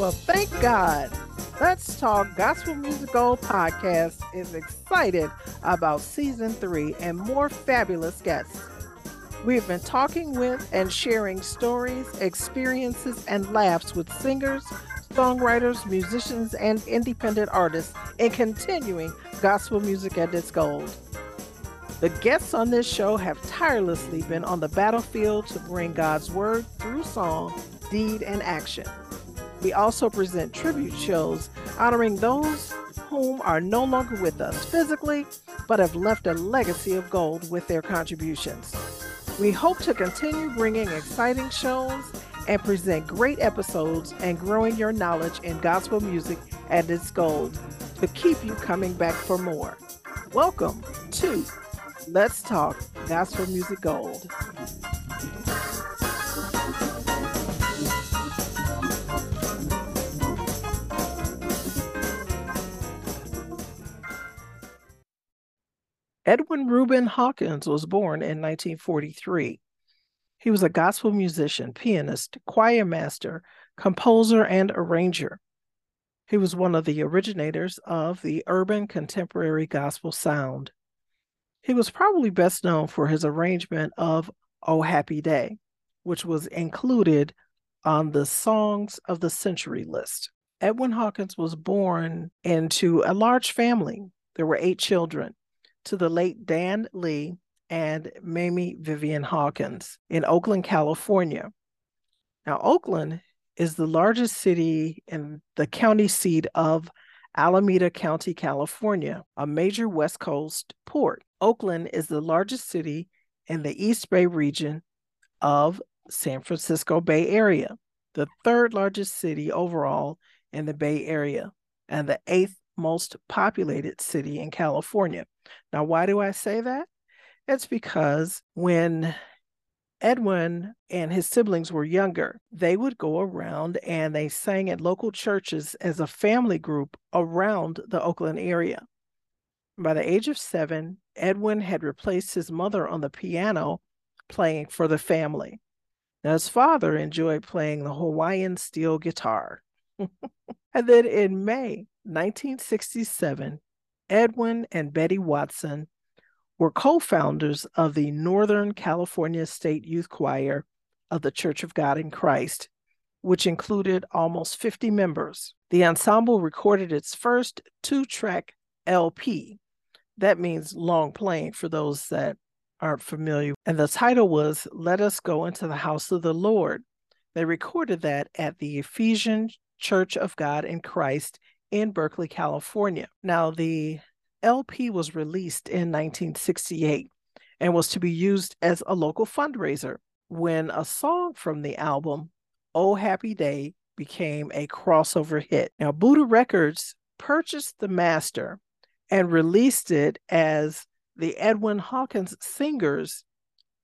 Well, thank God. Let's Talk Gospel Music Gold podcast is excited about season three and more fabulous guests. We've been talking with and sharing stories, experiences, and laughs with singers, songwriters, musicians, and independent artists in continuing gospel music at its gold. The guests on this show have tirelessly been on the battlefield to bring God's word through song, deed, and action. We also present tribute shows honoring those whom are no longer with us physically, but have left a legacy of gold with their contributions. We hope to continue bringing exciting shows and present great episodes and growing your knowledge in gospel music at its gold to keep you coming back for more. Welcome to Let's Talk Gospel Music Gold. Edwin Reuben Hawkins was born in 1943. He was a gospel musician, pianist, choir master, composer, and arranger. He was one of the originators of the urban contemporary gospel sound. He was probably best known for his arrangement of Oh Happy Day, which was included on the Songs of the Century list. Edwin Hawkins was born into a large family. There were eight children to the late Dan Lee and Mamie Vivian Hawkins in Oakland, California. Now, Oakland is the largest city in the county seat of Alameda County, California, a major West Coast port. Oakland is the largest city in the East Bay region of San Francisco Bay Area, the third largest city overall in the Bay Area, and the eighth most populated city in California. Now, why do I say that? It's because when Edwin and his siblings were younger, they would go around and they sang at local churches as a family group around the Oakland area. By the age of seven, Edwin had replaced his mother on the piano, playing for the family. Now, his father enjoyed playing the Hawaiian steel guitar. and then in May 1967, Edwin and Betty Watson were co founders of the Northern California State Youth Choir of the Church of God in Christ, which included almost 50 members. The ensemble recorded its first two track LP. That means long playing for those that aren't familiar. And the title was Let Us Go into the House of the Lord. They recorded that at the Ephesian Church of God in Christ in Berkeley, California. Now, the LP was released in 1968 and was to be used as a local fundraiser when a song from the album, Oh Happy Day, became a crossover hit. Now, Buddah Records purchased the master and released it as the Edwin Hawkins Singers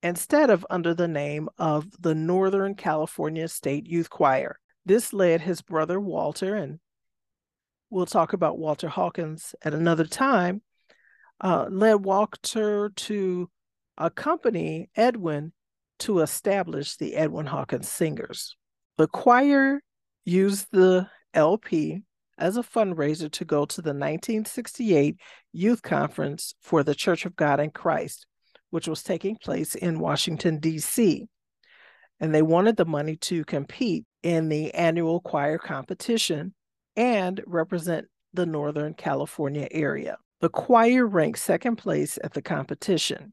instead of under the name of the Northern California State Youth Choir. This led his brother Walter and we'll talk about Walter Hawkins at another time, uh, led Walter to accompany Edwin to establish the Edwin Hawkins Singers. The choir used the LP as a fundraiser to go to the 1968 Youth Conference for the Church of God in Christ, which was taking place in Washington, D.C. And they wanted the money to compete in the annual choir competition and represent the Northern California area. The choir ranked second place at the competition.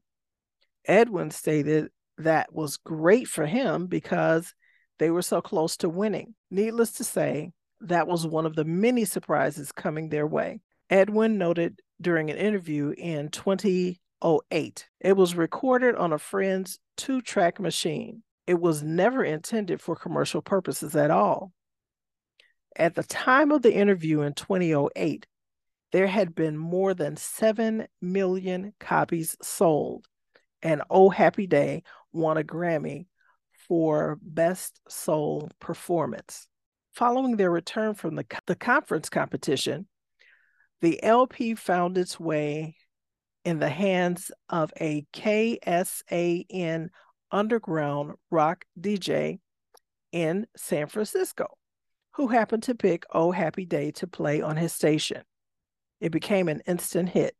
Edwin stated that was great for him because they were so close to winning. Needless to say, that was one of the many surprises coming their way. Edwin noted during an interview in 2008 it was recorded on a friend's two track machine. It was never intended for commercial purposes at all. At the time of the interview in 2008, there had been more than 7 million copies sold, and Oh Happy Day won a Grammy for Best Soul Performance. Following their return from the, the conference competition, the LP found its way in the hands of a KSAN underground rock DJ in San Francisco who happened to pick Oh Happy Day to play on his station. It became an instant hit.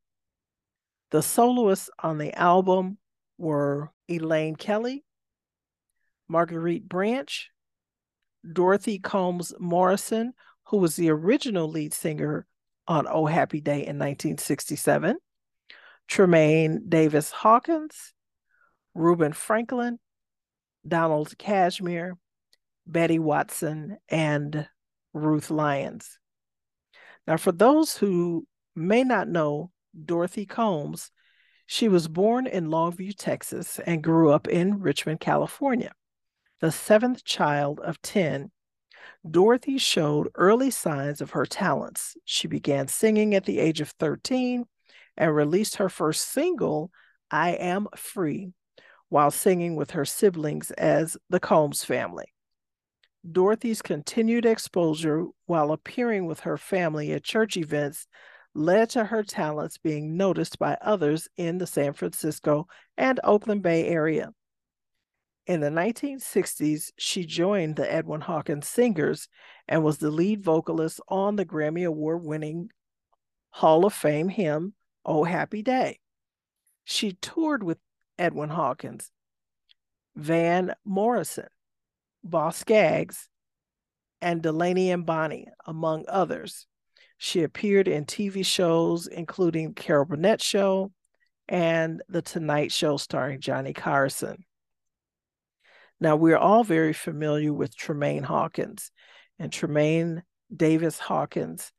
The soloists on the album were Elaine Kelly, Marguerite Branch, Dorothy Combs Morrison, who was the original lead singer on Oh Happy Day in 1967, Tramaine Davis Hawkins, Reuben Franklin, Donald Cashmere, Betty Watson, and Ruth Lyons. Now, for those who may not know Dorothy Combs, she was born in Longview, Texas, and grew up in Richmond, California. The seventh child of 10, Dorothy showed early signs of her talents. She began singing at the age of 13 and released her first single, I Am Free, while singing with her siblings as the Combs family. Dorothy's continued exposure while appearing with her family at church events led to her talents being noticed by others in the San Francisco and Oakland Bay area. In the 1960s, she joined the Edwin Hawkins Singers and was the lead vocalist on the Grammy Award winning Hall of Fame hymn, Oh Happy Day. She toured with Edwin Hawkins, Van Morrison, Boz Scaggs, and Delaney and Bonnie, among others. She appeared in TV shows including Carol Burnett Show and The Tonight Show starring Johnny Carson. Now, we're all very familiar with Tramaine Hawkins, and Tramaine Davis Hawkins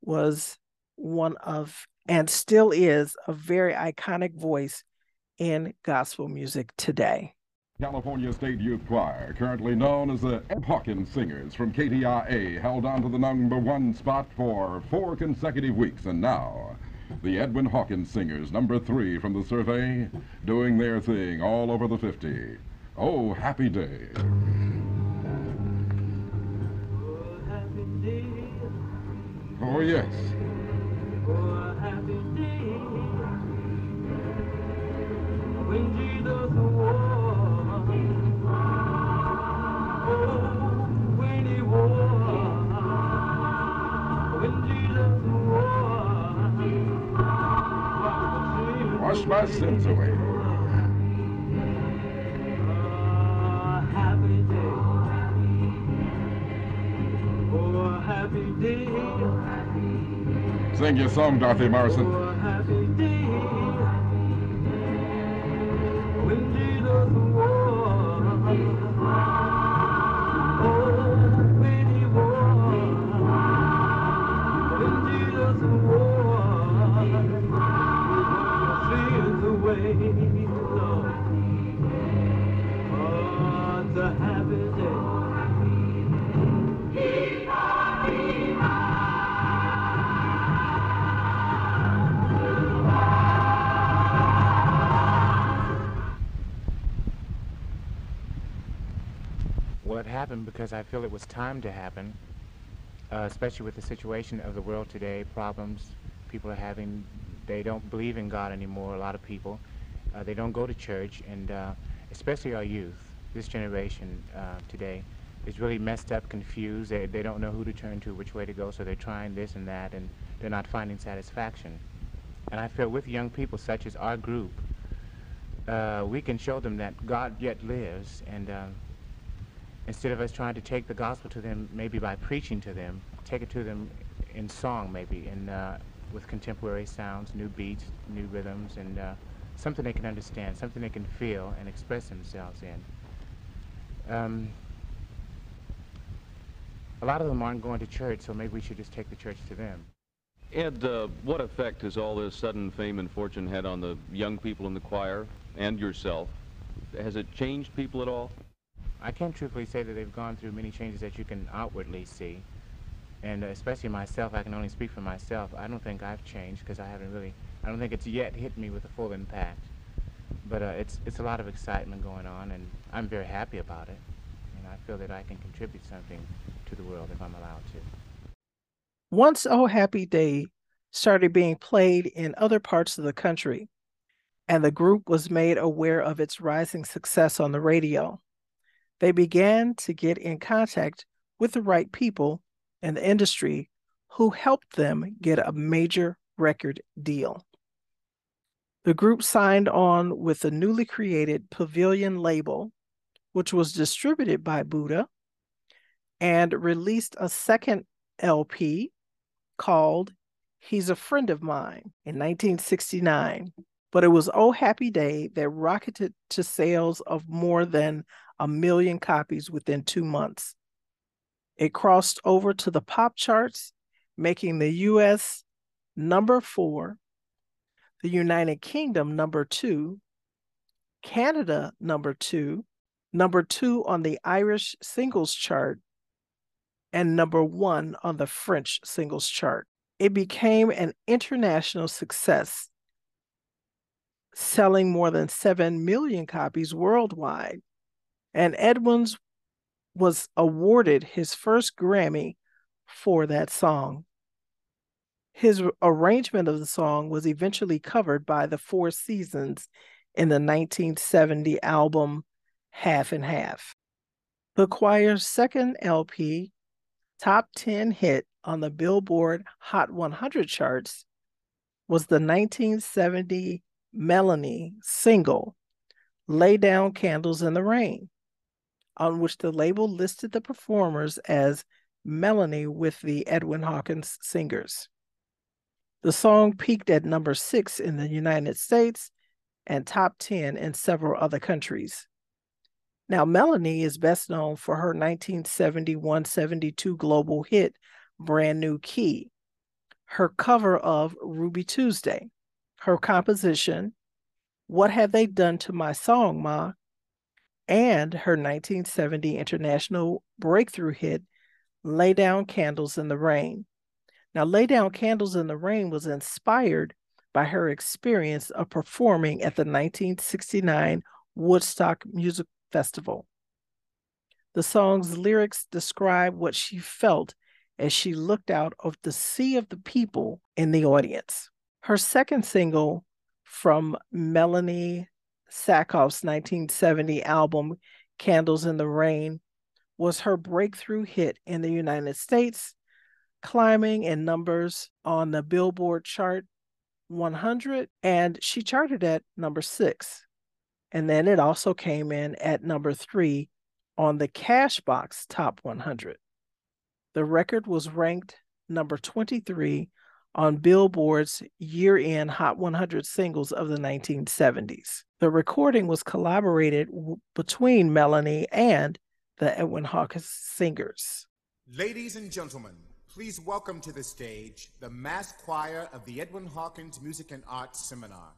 was one of, and still is, a very iconic voice in gospel music today. California State Youth Choir, currently known as the Ed Hawkins Singers from KTIA, held on to the number one spot for four consecutive weeks. And now, the Edwin Hawkins Singers, number three from the survey, doing their thing all over the 50. Oh, happy day. Oh, oh yes. My sins away. Sing your song, Dorothy Morrison. happened because I feel it was time to happen, uh, especially with the situation of the world today, problems people are having. They don't believe in God anymore, a lot of people. Uh, they don't go to church, and uh, especially our youth, this generation uh, today, is really messed up, confused. They, they don't know who to turn to, which way to go, so they're trying this and that, and they're not finding satisfaction. And I feel with young people such as our group, uh, we can show them that God yet lives, and uh, instead of us trying to take the gospel to them maybe by preaching to them, take it to them in song maybe, and uh, with contemporary sounds, new beats, new rhythms, and uh, something they can understand, something they can feel and express themselves in. Um, a lot of them aren't going to church, so maybe we should just take the church to them. Ed, uh, what effect has all this sudden fame and fortune had on the young people in the choir and yourself? Has it changed people at all? I can't truthfully say that they've gone through many changes that you can outwardly see. And especially myself, I can only speak for myself. I don't think I've changed because I haven't really, I don't think it's yet hit me with a full impact. But uh, it's, it's a lot of excitement going on, and I'm very happy about it. And I feel that I can contribute something to the world if I'm allowed to. Once Oh Happy Day started being played in other parts of the country, and the group was made aware of its rising success on the radio they began to get in contact with the right people in the industry who helped them get a major record deal. The group signed on with the newly created Pavilion label, which was distributed by Buddah and released a second LP called He's a Friend of Mine in 1969. But it was Oh Happy Day that rocketed to sales of more than a million copies within two months. It crossed over to the pop charts, making the US number four, the United Kingdom number two, Canada number two, number two on the Irish singles chart, and number one on the French singles chart. It became an international success, selling more than 7 million copies worldwide. And Edwards was awarded his first Grammy for that song. His arrangement of the song was eventually covered by the Four Seasons in the 1970 album Half and Half. The choir's second LP, top 10 hit on the Billboard Hot 100 charts, was the 1970 Melanie single, Lay Down Candles in the Rain on which the label listed the performers as Melanie with the Edwin Hawkins Singers. The song peaked at number six in the United States and top 10 in several other countries. Now, Melanie is best known for her 1971 72 global hit, Brand New Key, her cover of Ruby Tuesday, her composition, What Have They Done to My Song, Ma, and her 1970 international breakthrough hit, Lay Down Candles in the Rain. Now, Lay Down Candles in the Rain was inspired by her experience of performing at the 1969 Woodstock Music Festival. The song's lyrics describe what she felt as she looked out of the sea of the people in the audience. Her second single from Melanie Safka's 1970 album, Candles in the Rain, was her breakthrough hit in the United States, climbing in numbers on the Billboard chart 100, and she charted at number six. And then it also came in at number three on the Cashbox Top 100. The record was ranked number 23 on Billboard's year end Hot 100 singles of the 1970s. The recording was collaborated w- between Melanie and the Edwin Hawkins singers. Ladies and gentlemen, please welcome to the stage the mass choir of the Edwin Hawkins Music and Arts Seminar.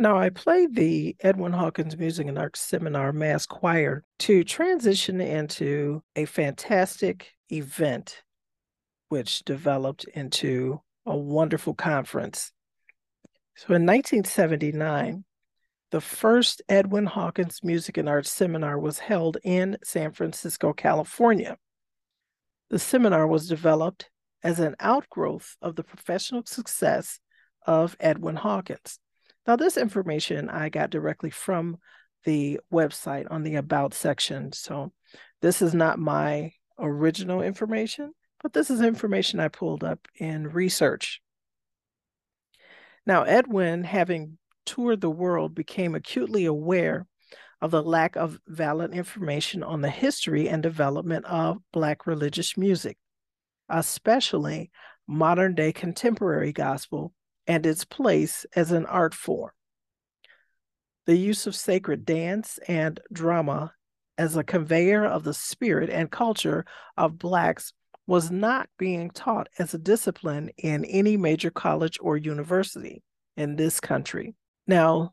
Now, I played the Edwin Hawkins Music and Arts Seminar Mass Choir to transition into a fantastic event, which developed into a wonderful conference. So in 1979, the first Edwin Hawkins Music and Arts Seminar was held in San Francisco, California. The seminar was developed as an outgrowth of the professional success of Edwin Hawkins. Now, this information I got directly from the website on the About section. So, this is not my original information, but this is information I pulled up in research. Now, Edwin, having toured the world, became acutely aware of the lack of valid information on the history and development of Black religious music, especially modern day contemporary gospel and its place as an art form. The use of sacred dance and drama as a conveyor of the spirit and culture of Blacks was not being taught as a discipline in any major college or university in this country. Now,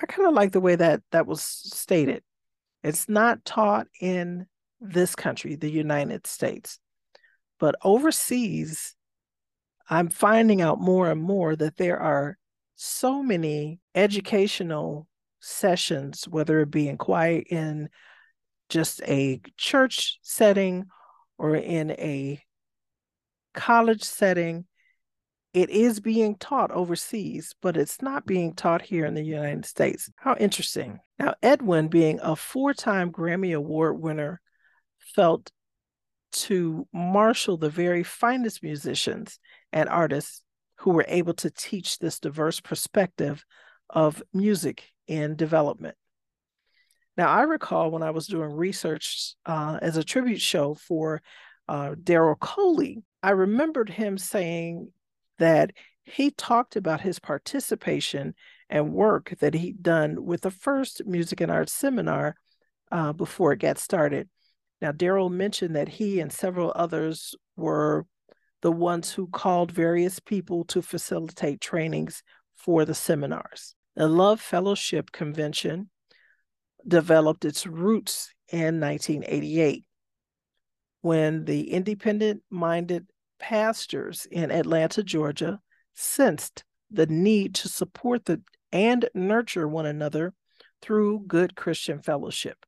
I kind of like the way that that was stated. It's not taught in this country, the United States, but overseas, I'm finding out more and more that there are so many educational sessions, whether it be in quiet in just a church setting or in a college setting it is being taught overseas, but it's not being taught here in the United States. How interesting. Now, Edwin, being a four time Grammy Award winner, felt to marshal the very finest musicians and artists who were able to teach this diverse perspective of music in development. Now, I recall when I was doing research uh, as a tribute show for uh, Daryl Coley, I remembered him saying that he talked about his participation and work that he'd done with the first music and arts seminar uh, before it got started. Now, Daryl mentioned that he and several others were the ones who called various people to facilitate trainings for the seminars. The Love Fellowship Convention developed its roots in 1988 when the independent minded pastors in Atlanta, Georgia, sensed the need to support the and nurture one another through good Christian fellowship.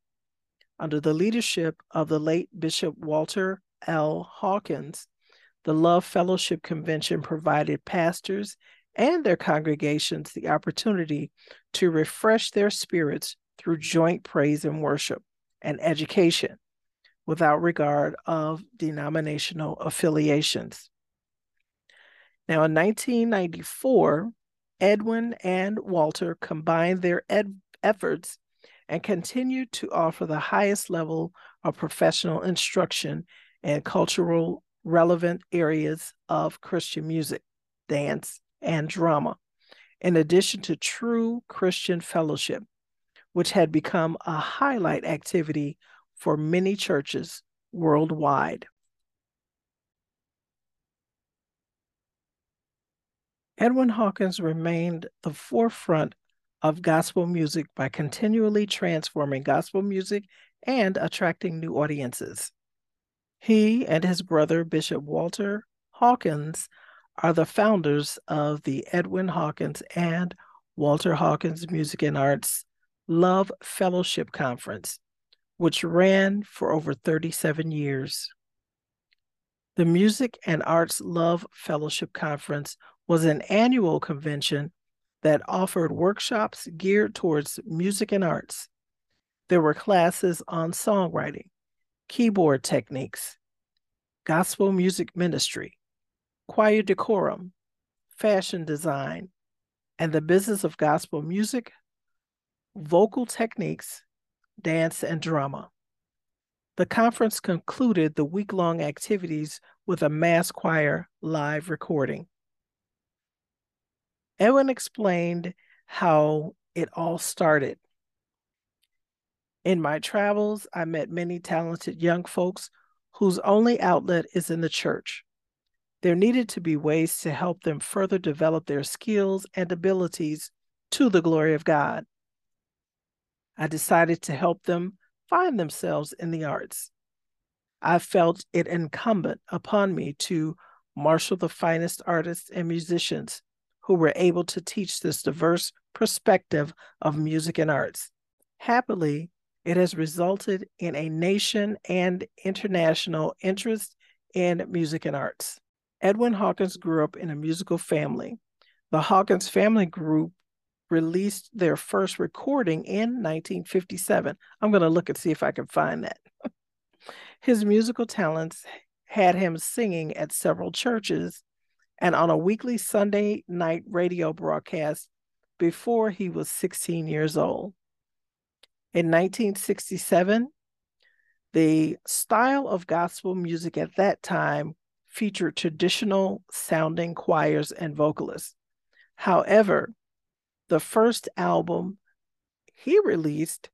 Under the leadership of the late Bishop Walter L. Hawkins, the Love Fellowship Convention provided pastors and their congregations the opportunity to refresh their spirits through joint praise and worship and education without regard of denominational affiliations. Now, in 1994, Edwin and Walter combined their ed- efforts and continued to offer the highest level of professional instruction and cultural relevant areas of Christian music, dance, and drama, in addition to true Christian fellowship, which had become a highlight activity for many churches worldwide. Edwin Hawkins remained the forefront of gospel music by continually transforming gospel music and attracting new audiences. He and his brother, Bishop Walter Hawkins, are the founders of the Edwin Hawkins and Walter Hawkins Music and Arts Love Fellowship Conference, which ran for over 37 years. The Music and Arts Love Fellowship Conference was an annual convention that offered workshops geared towards music and arts. There were classes on songwriting, keyboard techniques, gospel music ministry, choir decorum, fashion design, and the business of gospel music, vocal techniques, dance, and drama. The conference concluded the week long activities with a mass choir live recording. Edwin explained how it all started. In my travels, I met many talented young folks whose only outlet is in the church. There needed to be ways to help them further develop their skills and abilities to the glory of God. I decided to help them find themselves in the arts. I felt it incumbent upon me to marshal the finest artists and musicians who were able to teach this diverse perspective of music and arts. Happily, it has resulted in a nation and international interest in music and arts. Edwin Hawkins grew up in a musical family. The Hawkins Family Group released their first recording in 1957. I'm going to look and see if I can find that. His musical talents had him singing at several churches and on a weekly Sunday night radio broadcast before he was 16 years old. In 1967, the style of gospel music at that time featured traditional sounding choirs and vocalists. However, the first album he released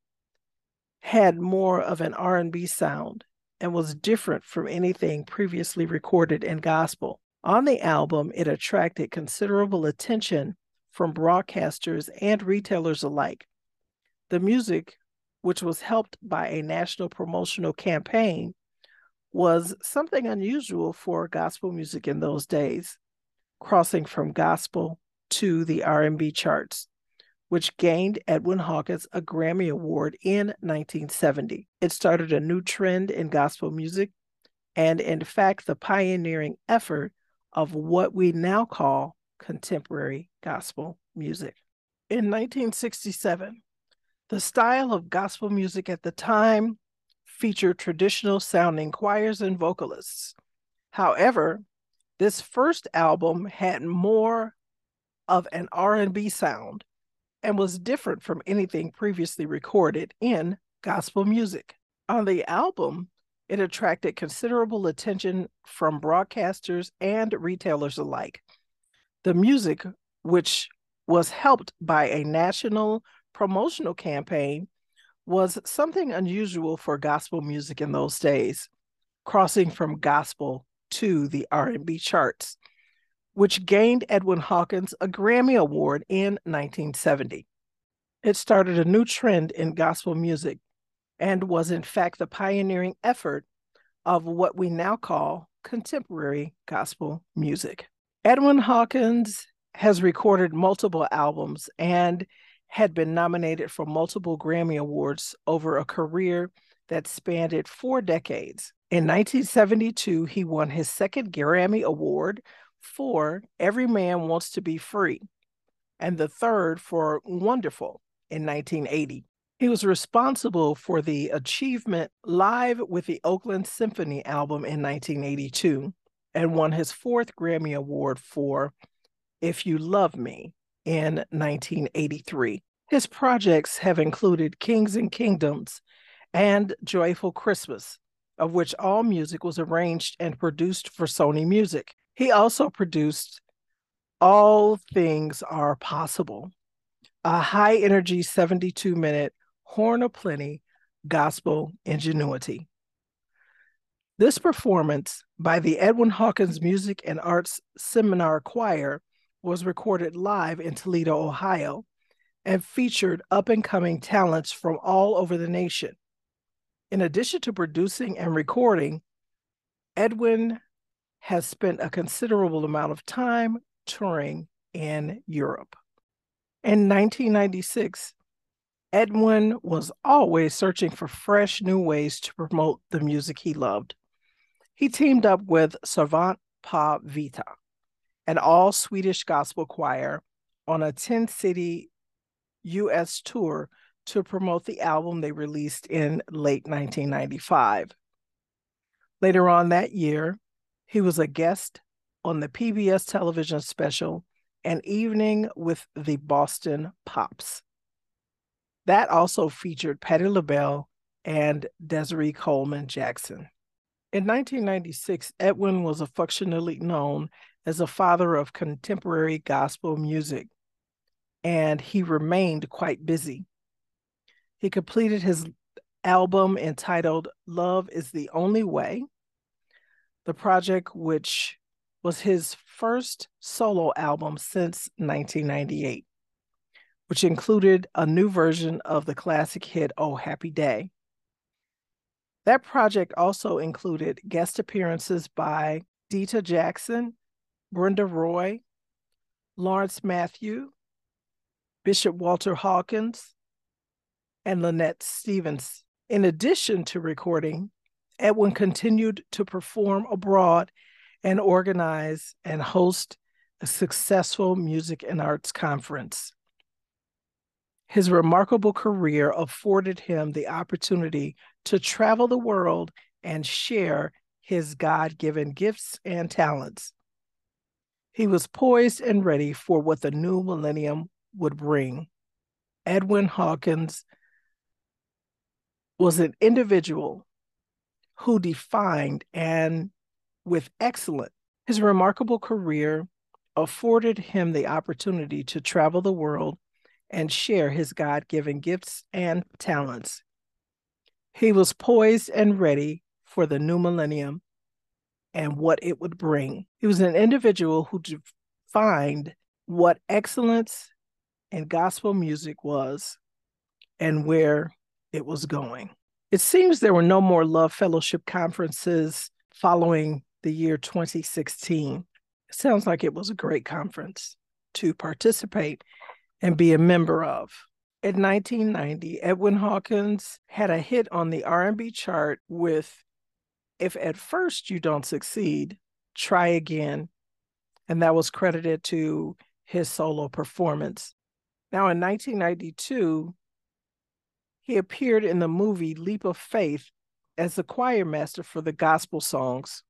had more of an R&B sound and was different from anything previously recorded in gospel. On the album, it attracted considerable attention from broadcasters and retailers alike. The music, which was helped by a national promotional campaign, was something unusual for gospel music in those days, crossing from gospel to the R&B charts which gained Edwin Hawkins a Grammy Award in 1970. It started a new trend in gospel music and, in fact, the pioneering effort of what we now call contemporary gospel music. In 1967, the style of gospel music at the time featured traditional sounding choirs and vocalists. However, this first album had more of an R&B sound and was different from anything previously recorded in gospel music. On the album, it attracted considerable attention from broadcasters and retailers alike. The music, which was helped by a national promotional campaign, was something unusual for gospel music in those days, crossing from gospel to the R&B charts which gained Edwin Hawkins a Grammy Award in 1970. It started a new trend in gospel music and was, in fact, the pioneering effort of what we now call contemporary gospel music. Edwin Hawkins has recorded multiple albums and had been nominated for multiple Grammy Awards over a career that spanned four decades. In 1972, he won his second Grammy Award for Every Man Wants to Be Free, and the third for Wonderful in 1980. He was responsible for the achievement live with the Oakland Symphony album in 1982 and won his fourth Grammy Award for If You Love Me in 1983. His projects have included Kings and Kingdoms and Joyful Christmas, of which all music was arranged and produced for Sony Music. He also produced All Things Are Possible, a high energy 72 minute horn of plenty gospel ingenuity. This performance by the Edwin Hawkins Music and Arts Seminar Choir was recorded live in Toledo, Ohio, and featured up and coming talents from all over the nation. In addition to producing and recording, Edwin has spent a considerable amount of time touring in Europe. In 1996, Edwin was always searching for fresh new ways to promote the music he loved. He teamed up with Servant Pa Vita, an all Swedish gospel choir, on a 10 city US tour to promote the album they released in late 1995. Later on that year, he was a guest on the PBS television special An Evening with the Boston Pops. That also featured Patti LaBelle and Desiree Coleman Jackson. In 1996, Edwin was affectionately known as a father of contemporary gospel music, and he remained quite busy. He completed his album entitled Love is the Only Way the project, which was his first solo album since 1998. which included a new version of the classic hit Oh Happy Day. That project also included guest appearances by Dita Jackson, Brenda Roy, Lawrence Matthew, Bishop Walter Hawkins, and Lynette Stevens. In addition to recording, Edwin continued to perform abroad and organize and host a successful music and arts conference. His remarkable career afforded him the opportunity to travel the world and share his God given gifts and talents. He was poised and ready for what the new millennium would bring. Edwin Hawkins was an individual who defined and with excellence. His remarkable career afforded him the opportunity to travel the world and share his God given gifts and talents. He was poised and ready for the new millennium and what it would bring. He was an individual who defined what excellence in gospel music was and where it was going. It seems there were no more Love Fellowship conferences following the year 2016. It sounds like it was a great conference to participate and be a member of. In 1990, Edwin Hawkins had a hit on the R&B chart with If at First You Don't Succeed, Try Again, and that was credited to his solo performance. Now in 1992, he appeared in the movie Leap of Faith as the choir master for the gospel songs.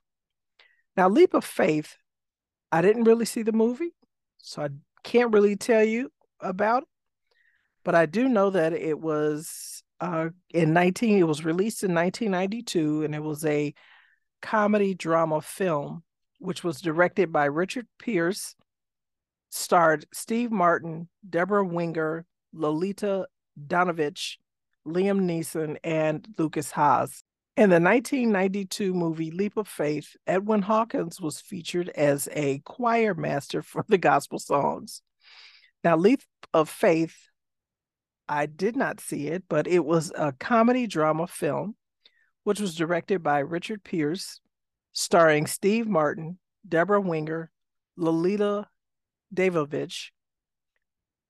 Now, Leap of Faith, I didn't really see the movie, so I can't really tell you about it but I do know that it was uh, in 19 it was released in 1992 and it was a comedy drama film which was directed by Richard Pearce starred Steve Martin, deborah Winger, Lolita Danovich, Liam Neeson and Lukas Haas. In the 1992 movie Leap of Faith, Edwin Hawkins was featured as a choir master for the gospel songs. Now, Leap of Faith I did not see it, but it was a comedy drama film, which was directed by Richard Pearce, starring Steve Martin, Deborah Winger, Lolita Danovich,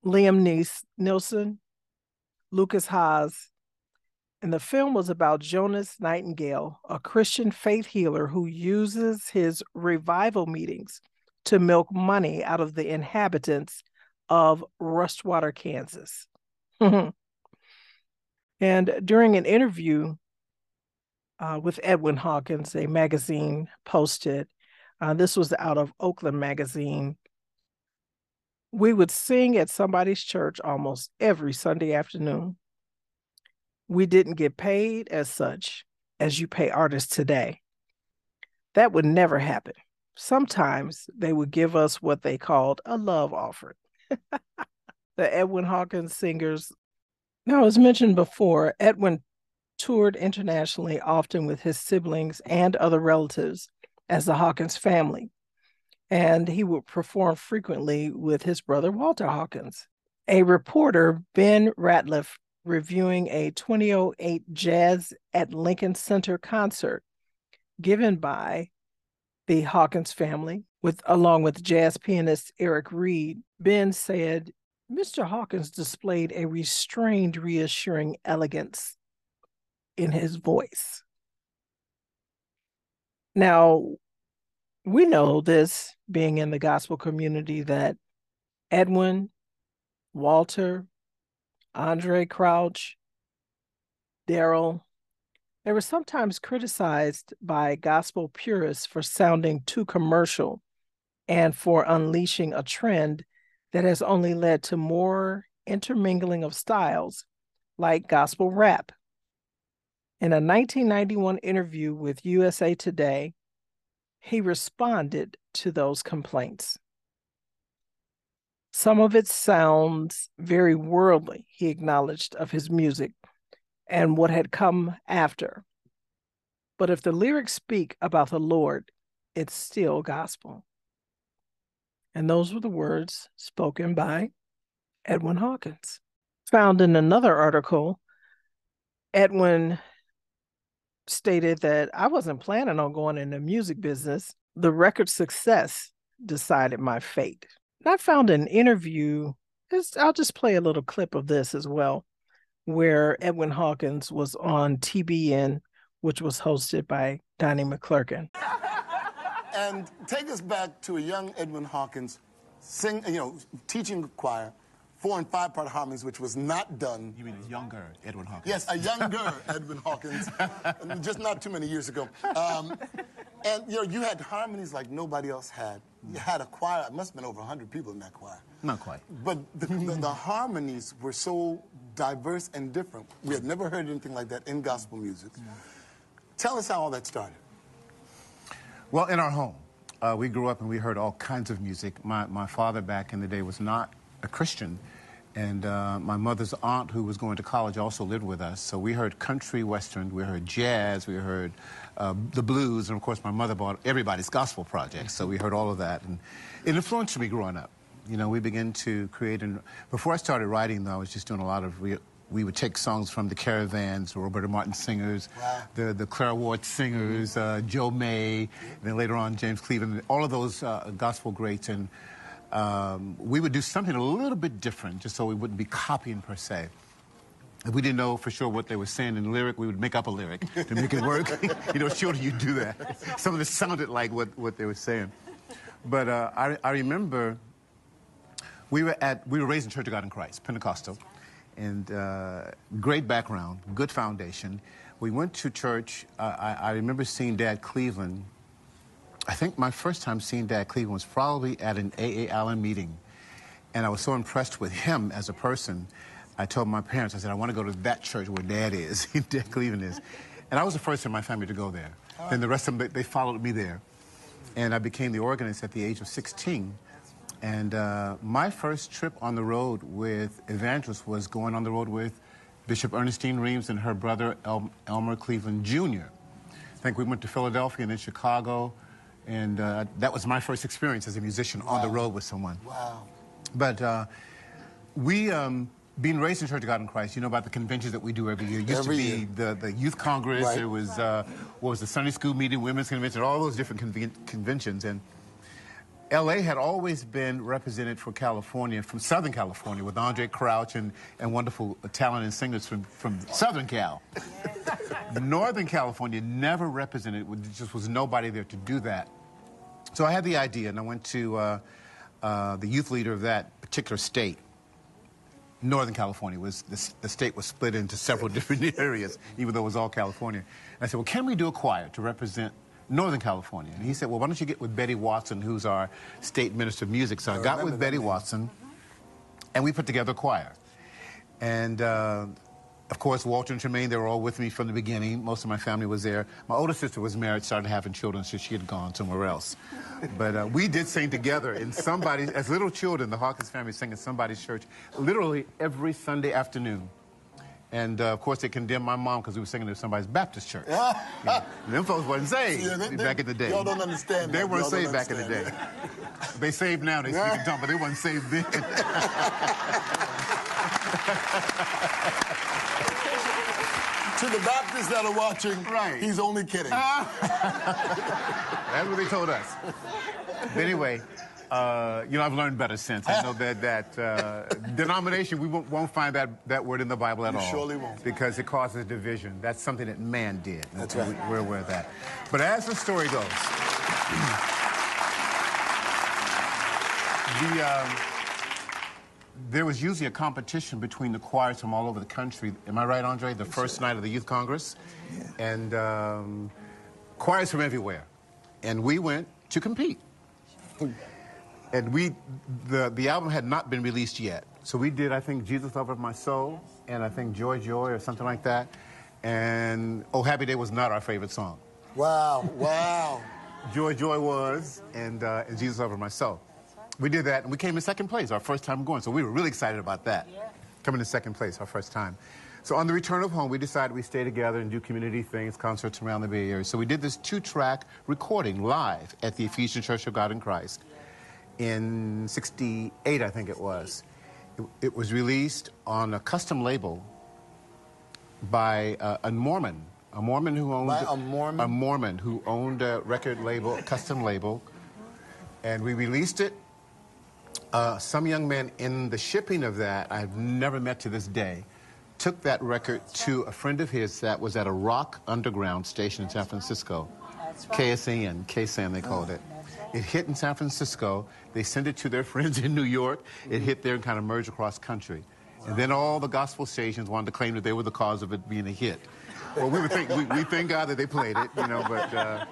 Liam Nees- Neeson, Lukas Haas. And the film was about Jonas Nightingale, a Christian faith healer who uses his revival meetings to milk money out of the inhabitants of Rustwater, Kansas. And during an interview uh, with Edwin Hawkins, a magazine posted, uh, this was out of Oakland Magazine. We would sing at somebody's church almost every Sunday afternoon. We didn't get paid as such as you pay artists today. That would never happen. Sometimes they would give us what they called a love offering. the Edwin Hawkins singers. Now, as mentioned before, Edwin toured internationally, often with his siblings and other relatives as the Hawkins family. And he would perform frequently with his brother Walter Hawkins. A reporter, Ben Ratliff, reviewing a 2008 Jazz at Lincoln Center concert given by the Hawkins family, with along with jazz pianist Eric Reed, Ben said Mr. Hawkins displayed a restrained, reassuring elegance in his voice. Now, we know this being in the gospel community that Edwin, Walter, Andraé Crouch, Daryl, they were sometimes criticized by gospel purists for sounding too commercial and for unleashing a trend that has only led to more intermingling of styles like gospel rap. In a 1991 interview with USA Today, he responded to those complaints. Some of it sounds very worldly, he acknowledged, of his music and what had come after. But if the lyrics speak about the Lord, it's still gospel. And those were the words spoken by Edwin Hawkins. Found in another article, Edwin stated that I wasn't planning on going in the music business. The record success decided my fate. And I found an interview, I'll just play a little clip of this as well, where Edwin Hawkins was on TBN, which was hosted by Donnie McClurkin. And take us back to a young Edwin Hawkins, sing, you know, teaching choir, four and five part harmonies, which was not done. You mean a younger Edwin Hawkins? Yes, a younger Edwin Hawkins, just not too many years ago. Um, and you know, you had harmonies like nobody else had. You had a choir. It must have been over 100 people in that choir. Not quite. But the, the, the harmonies were so diverse and different. We had never heard anything like that in gospel music. Tell us how all that started. Well, in our home, uh, we grew up and we heard all kinds of music. My, my father back in the day was not a Christian. And uh, my mother's aunt, who was going to college, also lived with us. So we heard country western, we heard jazz, we heard uh, the blues, and of course, my mother bought everybody's gospel projects. So we heard all of that, and it influenced me growing up. You know, we began to create. And before I started writing, though, I was just doing a lot of. We would take songs from the Caravans, Roberta Martin singers, Wow. the the Clara Ward singers, uh, Joe May, and then later on James Cleveland, all of those uh, gospel greats, and um, we would do something a little bit different, just so we wouldn't be copying per se. If we didn't know for sure what they were saying in the lyric, we would make up a lyric to make it work. you know, sure you do that. Some of it sounded like what, what they were saying. But uh, I, I remember we were at we were raised in Church of God in Christ, Pentecostal, and uh, great background, good foundation. We went to church. Uh, I, I remember seeing Dad Cleveland. I think my first time seeing Dad Cleveland was probably at an AA Allen meeting, and I was so impressed with him as a person. I told my parents, I said, I want to go to that church where Dad is, Dad Cleveland is, and I was the first in my family to go there. Then the rest of them they, they followed me there, and I became the organist at the age of 16. And uh, my first trip on the road with Evangelist was going on the road with Bishop Ernestine Reems and her brother El- Elmer Cleveland Jr. I think we went to Philadelphia and then Chicago, and uh, that was my first experience as a musician on the road with someone. Wow. But uh, we, um, being raised in Church of God in Christ, you know about the conventions that we do every year. It used Every to be year. the, the youth congress. Right. There was uh, what was the Sunday school meeting, women's convention, all those different conven- conventions. And LA had always been represented for California, from Southern California, with Andraé Crouch and, and wonderful talented singers from, from Southern Cal. Northern California never represented, there just was nobody there to do that. So I had the idea, and I went to uh, uh, the youth leader of that particular state. Northern California was the, the state was split into several different areas, even though it was all California. And I said, "Well, can we do a choir to represent Northern California?" And he said, "Well, why don't you get with Betty Watson, who's our state minister of music?" So I, got with Betty name. Watson, and we put together a choir. And uh, of course, Walter and Tramaine, they were all with me from the beginning. Most of my family was there. My older sister was married, started having children, so she had gone somewhere else. But uh, we did sing together in somebody, as little children, the Hawkins family sang in somebody's church literally every Sunday afternoon. And uh, of course, they condemned my mom because we were singing at somebody's Baptist church. You know, them folks wasn't saved Yeah, they- they- back in the day. y'all don't understand They that. weren't saved back in the day. understand they saved now, they speak in tongues, but they wasn't saved then. To the Baptists that are watching, Right. he's only kidding. That's what they told us. But anyway, uh, you know, I've learned better since. I know that that uh, denomination, we won't, won't find that, that word in the Bible at You all. surely won't. Because it causes division. That's something that man did. That's And right. we- We're aware of that. But as the story goes, the, um, there was usually a competition between the choirs from all over the country. Am I right, Andre? The first night of the Youth Congress. And um, choirs from everywhere. And we went to compete. And we, the, the album had not been released yet. So we did, I think, Jesus Lover of My Soul, and I think Joy Joy or something like that. And Oh Happy Day was not our favorite song. Wow, wow. Joy Joy was, and, uh, and Jesus Over My Soul. We did that, and we came in second place our first time going. So we were really excited about that. Coming in second place our first time. So on the return of home, we decided we'd stay together and do community things, concerts around the Bay Area. So we did this two-track recording live at the Ephesian Church of God in Christ in 68, I think it was. it was released on a custom label by uh, a Mormon, a Mormon who owned a Mormon? a Mormon who owned a record label, a custom label, and we released it. Uh, some young man in the shipping of that I've never met to this day took that record to a friend of his that was at a rock underground station in San Francisco, KSAN, KSAN they called it. It hit in San Francisco. They sent it to their friends in New York. It hit there and kind of merged across country. And then all the gospel stations wanted to claim that they were the cause of it being a hit. Well, we, would think, we, we thank God that they played it, you know, but, uh,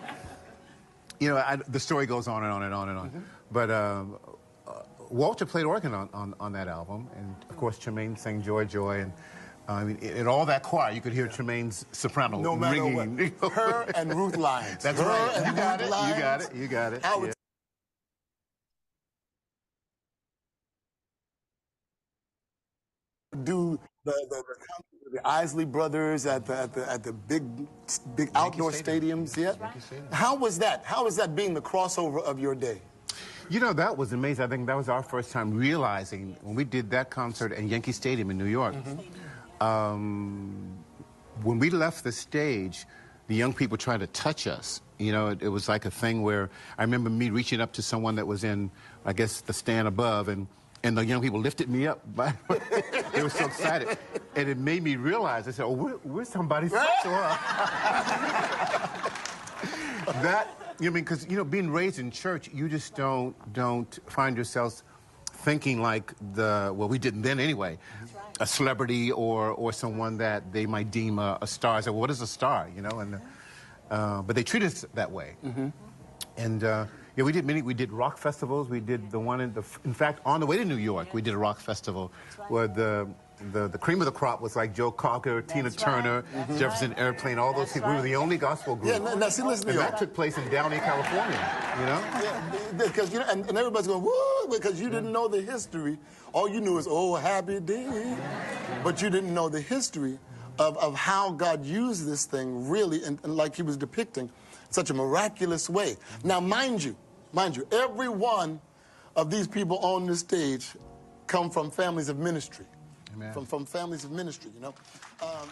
you know, I, the story goes on and on and on and on. But um, uh, Walter played organ on, on, on that album, and of course, Tramaine sang Joy, Joy, and I mean, in all that choir, you could hear Tramaine's soprano No matter ringing. what. Her and Ruth Lyons. That's Her right. and You got Ruth it. You got it. You got it. I would Yeah. do the, the, the, the Isley brothers at the, at the, at the big, big outdoor Stadium. stadiums. Yeah. Stadium. How was that? How was that being the crossover of your day? You know, that was amazing. I think that was our first time realizing when we did that concert at Yankee Stadium in New York. Mm-hmm. Um, when we left the stage, the young people tried to touch us. You know, it, it was like a thing where I remember me reaching up to someone that was in, I guess, the stand above, and and the young people lifted me up. By, they were so excited, and it made me realize. I said, "Oh, we're, we're somebody special." huh?" that you know, I mean, because you know, being raised in church, you just don't don't find yourselves thinking like the well, we didn't then anyway, a celebrity or or someone that they might deem a, a star. I said, well, what is a star? You know, and uh, but they treat us that way. And uh, yeah, we did many. We did rock festivals. We did the one in the. In fact, on the way to New York, we did a rock festival where the. The, the cream of the crop was like Joe Cocker, Tina Turner, Jefferson Airplane, all those people. We were the only gospel group. Yeah, now- now see, listen to and that took place in Downey, California. You know, Yeah, because you know, and, and everybody's going woo because you didn't know the history. All you knew is oh happy day, but you didn't know the history of, of how God used this thing really, and, and like He was depicting, such a miraculous way. Now, mind you, mind you, every one of these people on this stage come from families of ministry, Amen. from from families of ministry. You know. Um,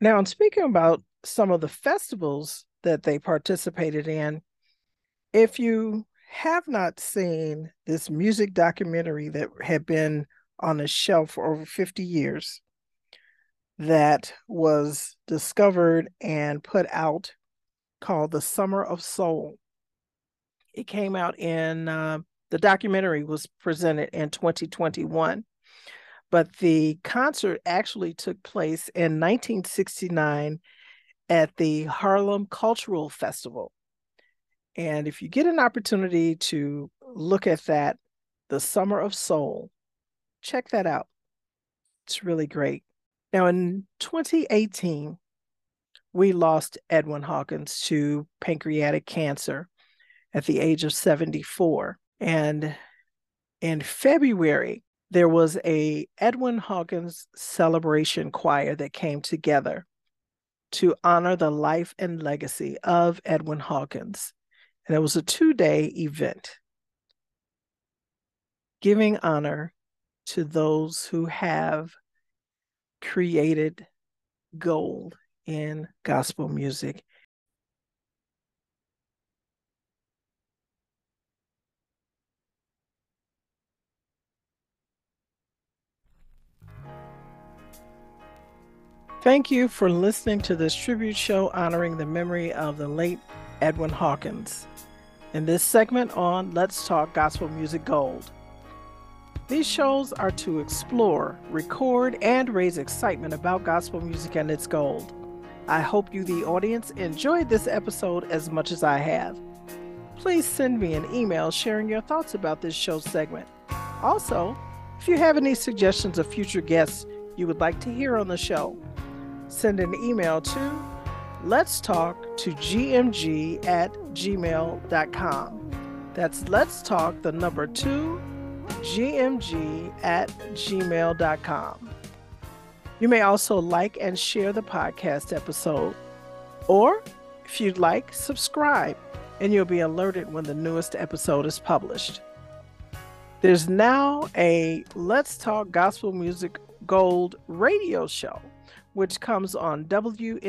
Now, in speaking about some of the festivals that they participated in, if you have not seen this music documentary that had been on a shelf for over 50 years, that was discovered and put out called The Summer of Soul. It came out in, uh, the documentary was presented in 2021 but the concert actually took place in 1969 at the Harlem Cultural Festival. And if you get an opportunity to look at that, The Summer of Soul, check that out. It's really great. Now, in 2018, we lost Edwin Hawkins to pancreatic cancer at the age of 74. And in February, there was a Edwin Hawkins celebration choir that came together to honor the life and legacy of Edwin Hawkins. And it was a two day event giving honor to those who have created gold in gospel music. Thank you for listening to this tribute show honoring the memory of the late Edwin Hawkins. In this segment on Let's Talk Gospel Music Gold. These shows are to explore, record, and raise excitement about gospel music and its gold. I hope you, the audience, enjoyed this episode as much as I have. Please send me an email sharing your thoughts about this show segment. Also, if you have any suggestions of future guests you would like to hear on the show, send an email to let's talk to gmg at gmail.com. That's let's talk the number two gmg at gmail.com. You may also like and share the podcast episode, or if you'd like, subscribe, and you'll be alerted when the newest episode is published. There's now a Let's Talk Gospel Music Gold radio show, which comes on WMRMDB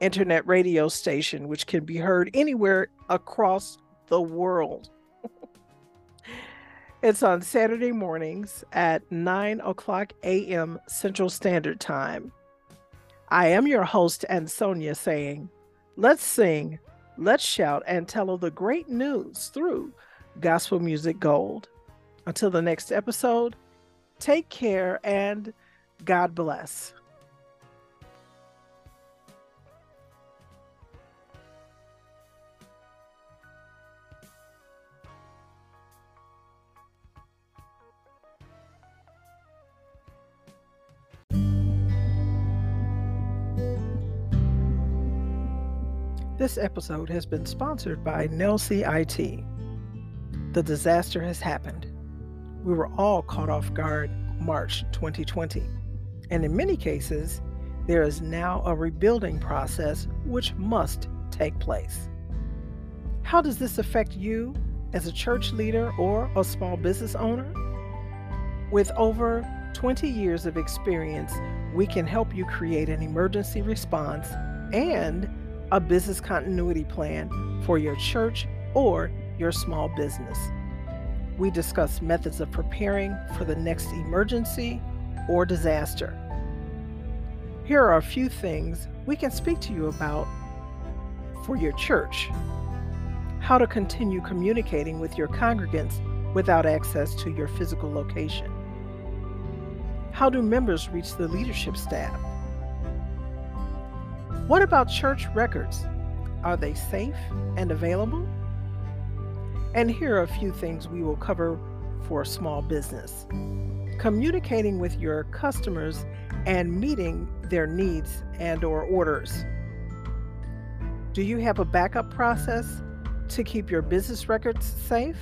internet radio station, which can be heard anywhere across the world. it's on Saturday mornings at 9 o'clock a.m. Central Standard Time. I am your host, Ansonia, saying, Let's sing, let's shout, and tell of the great news through Gospel Music Gold. Until the next episode, take care and God bless. This episode has been sponsored by Nelsie IT. The disaster has happened. We were all caught off guard March 2020. And in many cases, there is now a rebuilding process which must take place. How does this affect you as a church leader or a small business owner? With over 20 years of experience, we can help you create an emergency response and a business continuity plan for your church or your small business. We discuss methods of preparing for the next emergency or disaster. Here are a few things we can speak to you about for your church. How to continue communicating with your congregants without access to your physical location. How do members reach the leadership staff? What about church records? Are they safe and available? And here are a few things we will cover for a small business. Communicating with your customers and meeting their needs and or orders. Do you have a backup process to keep your business records safe?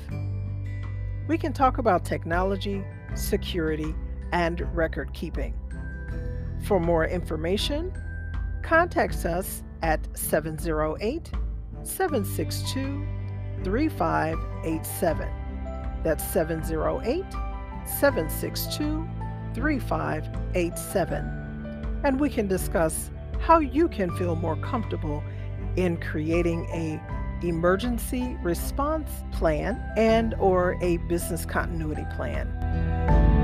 We can talk about technology, security, and record keeping. For more information, Contact us at 708 762 3587. That's 708 762 3587. And we can discuss how you can feel more comfortable in creating a emergency response plan and or a business continuity plan.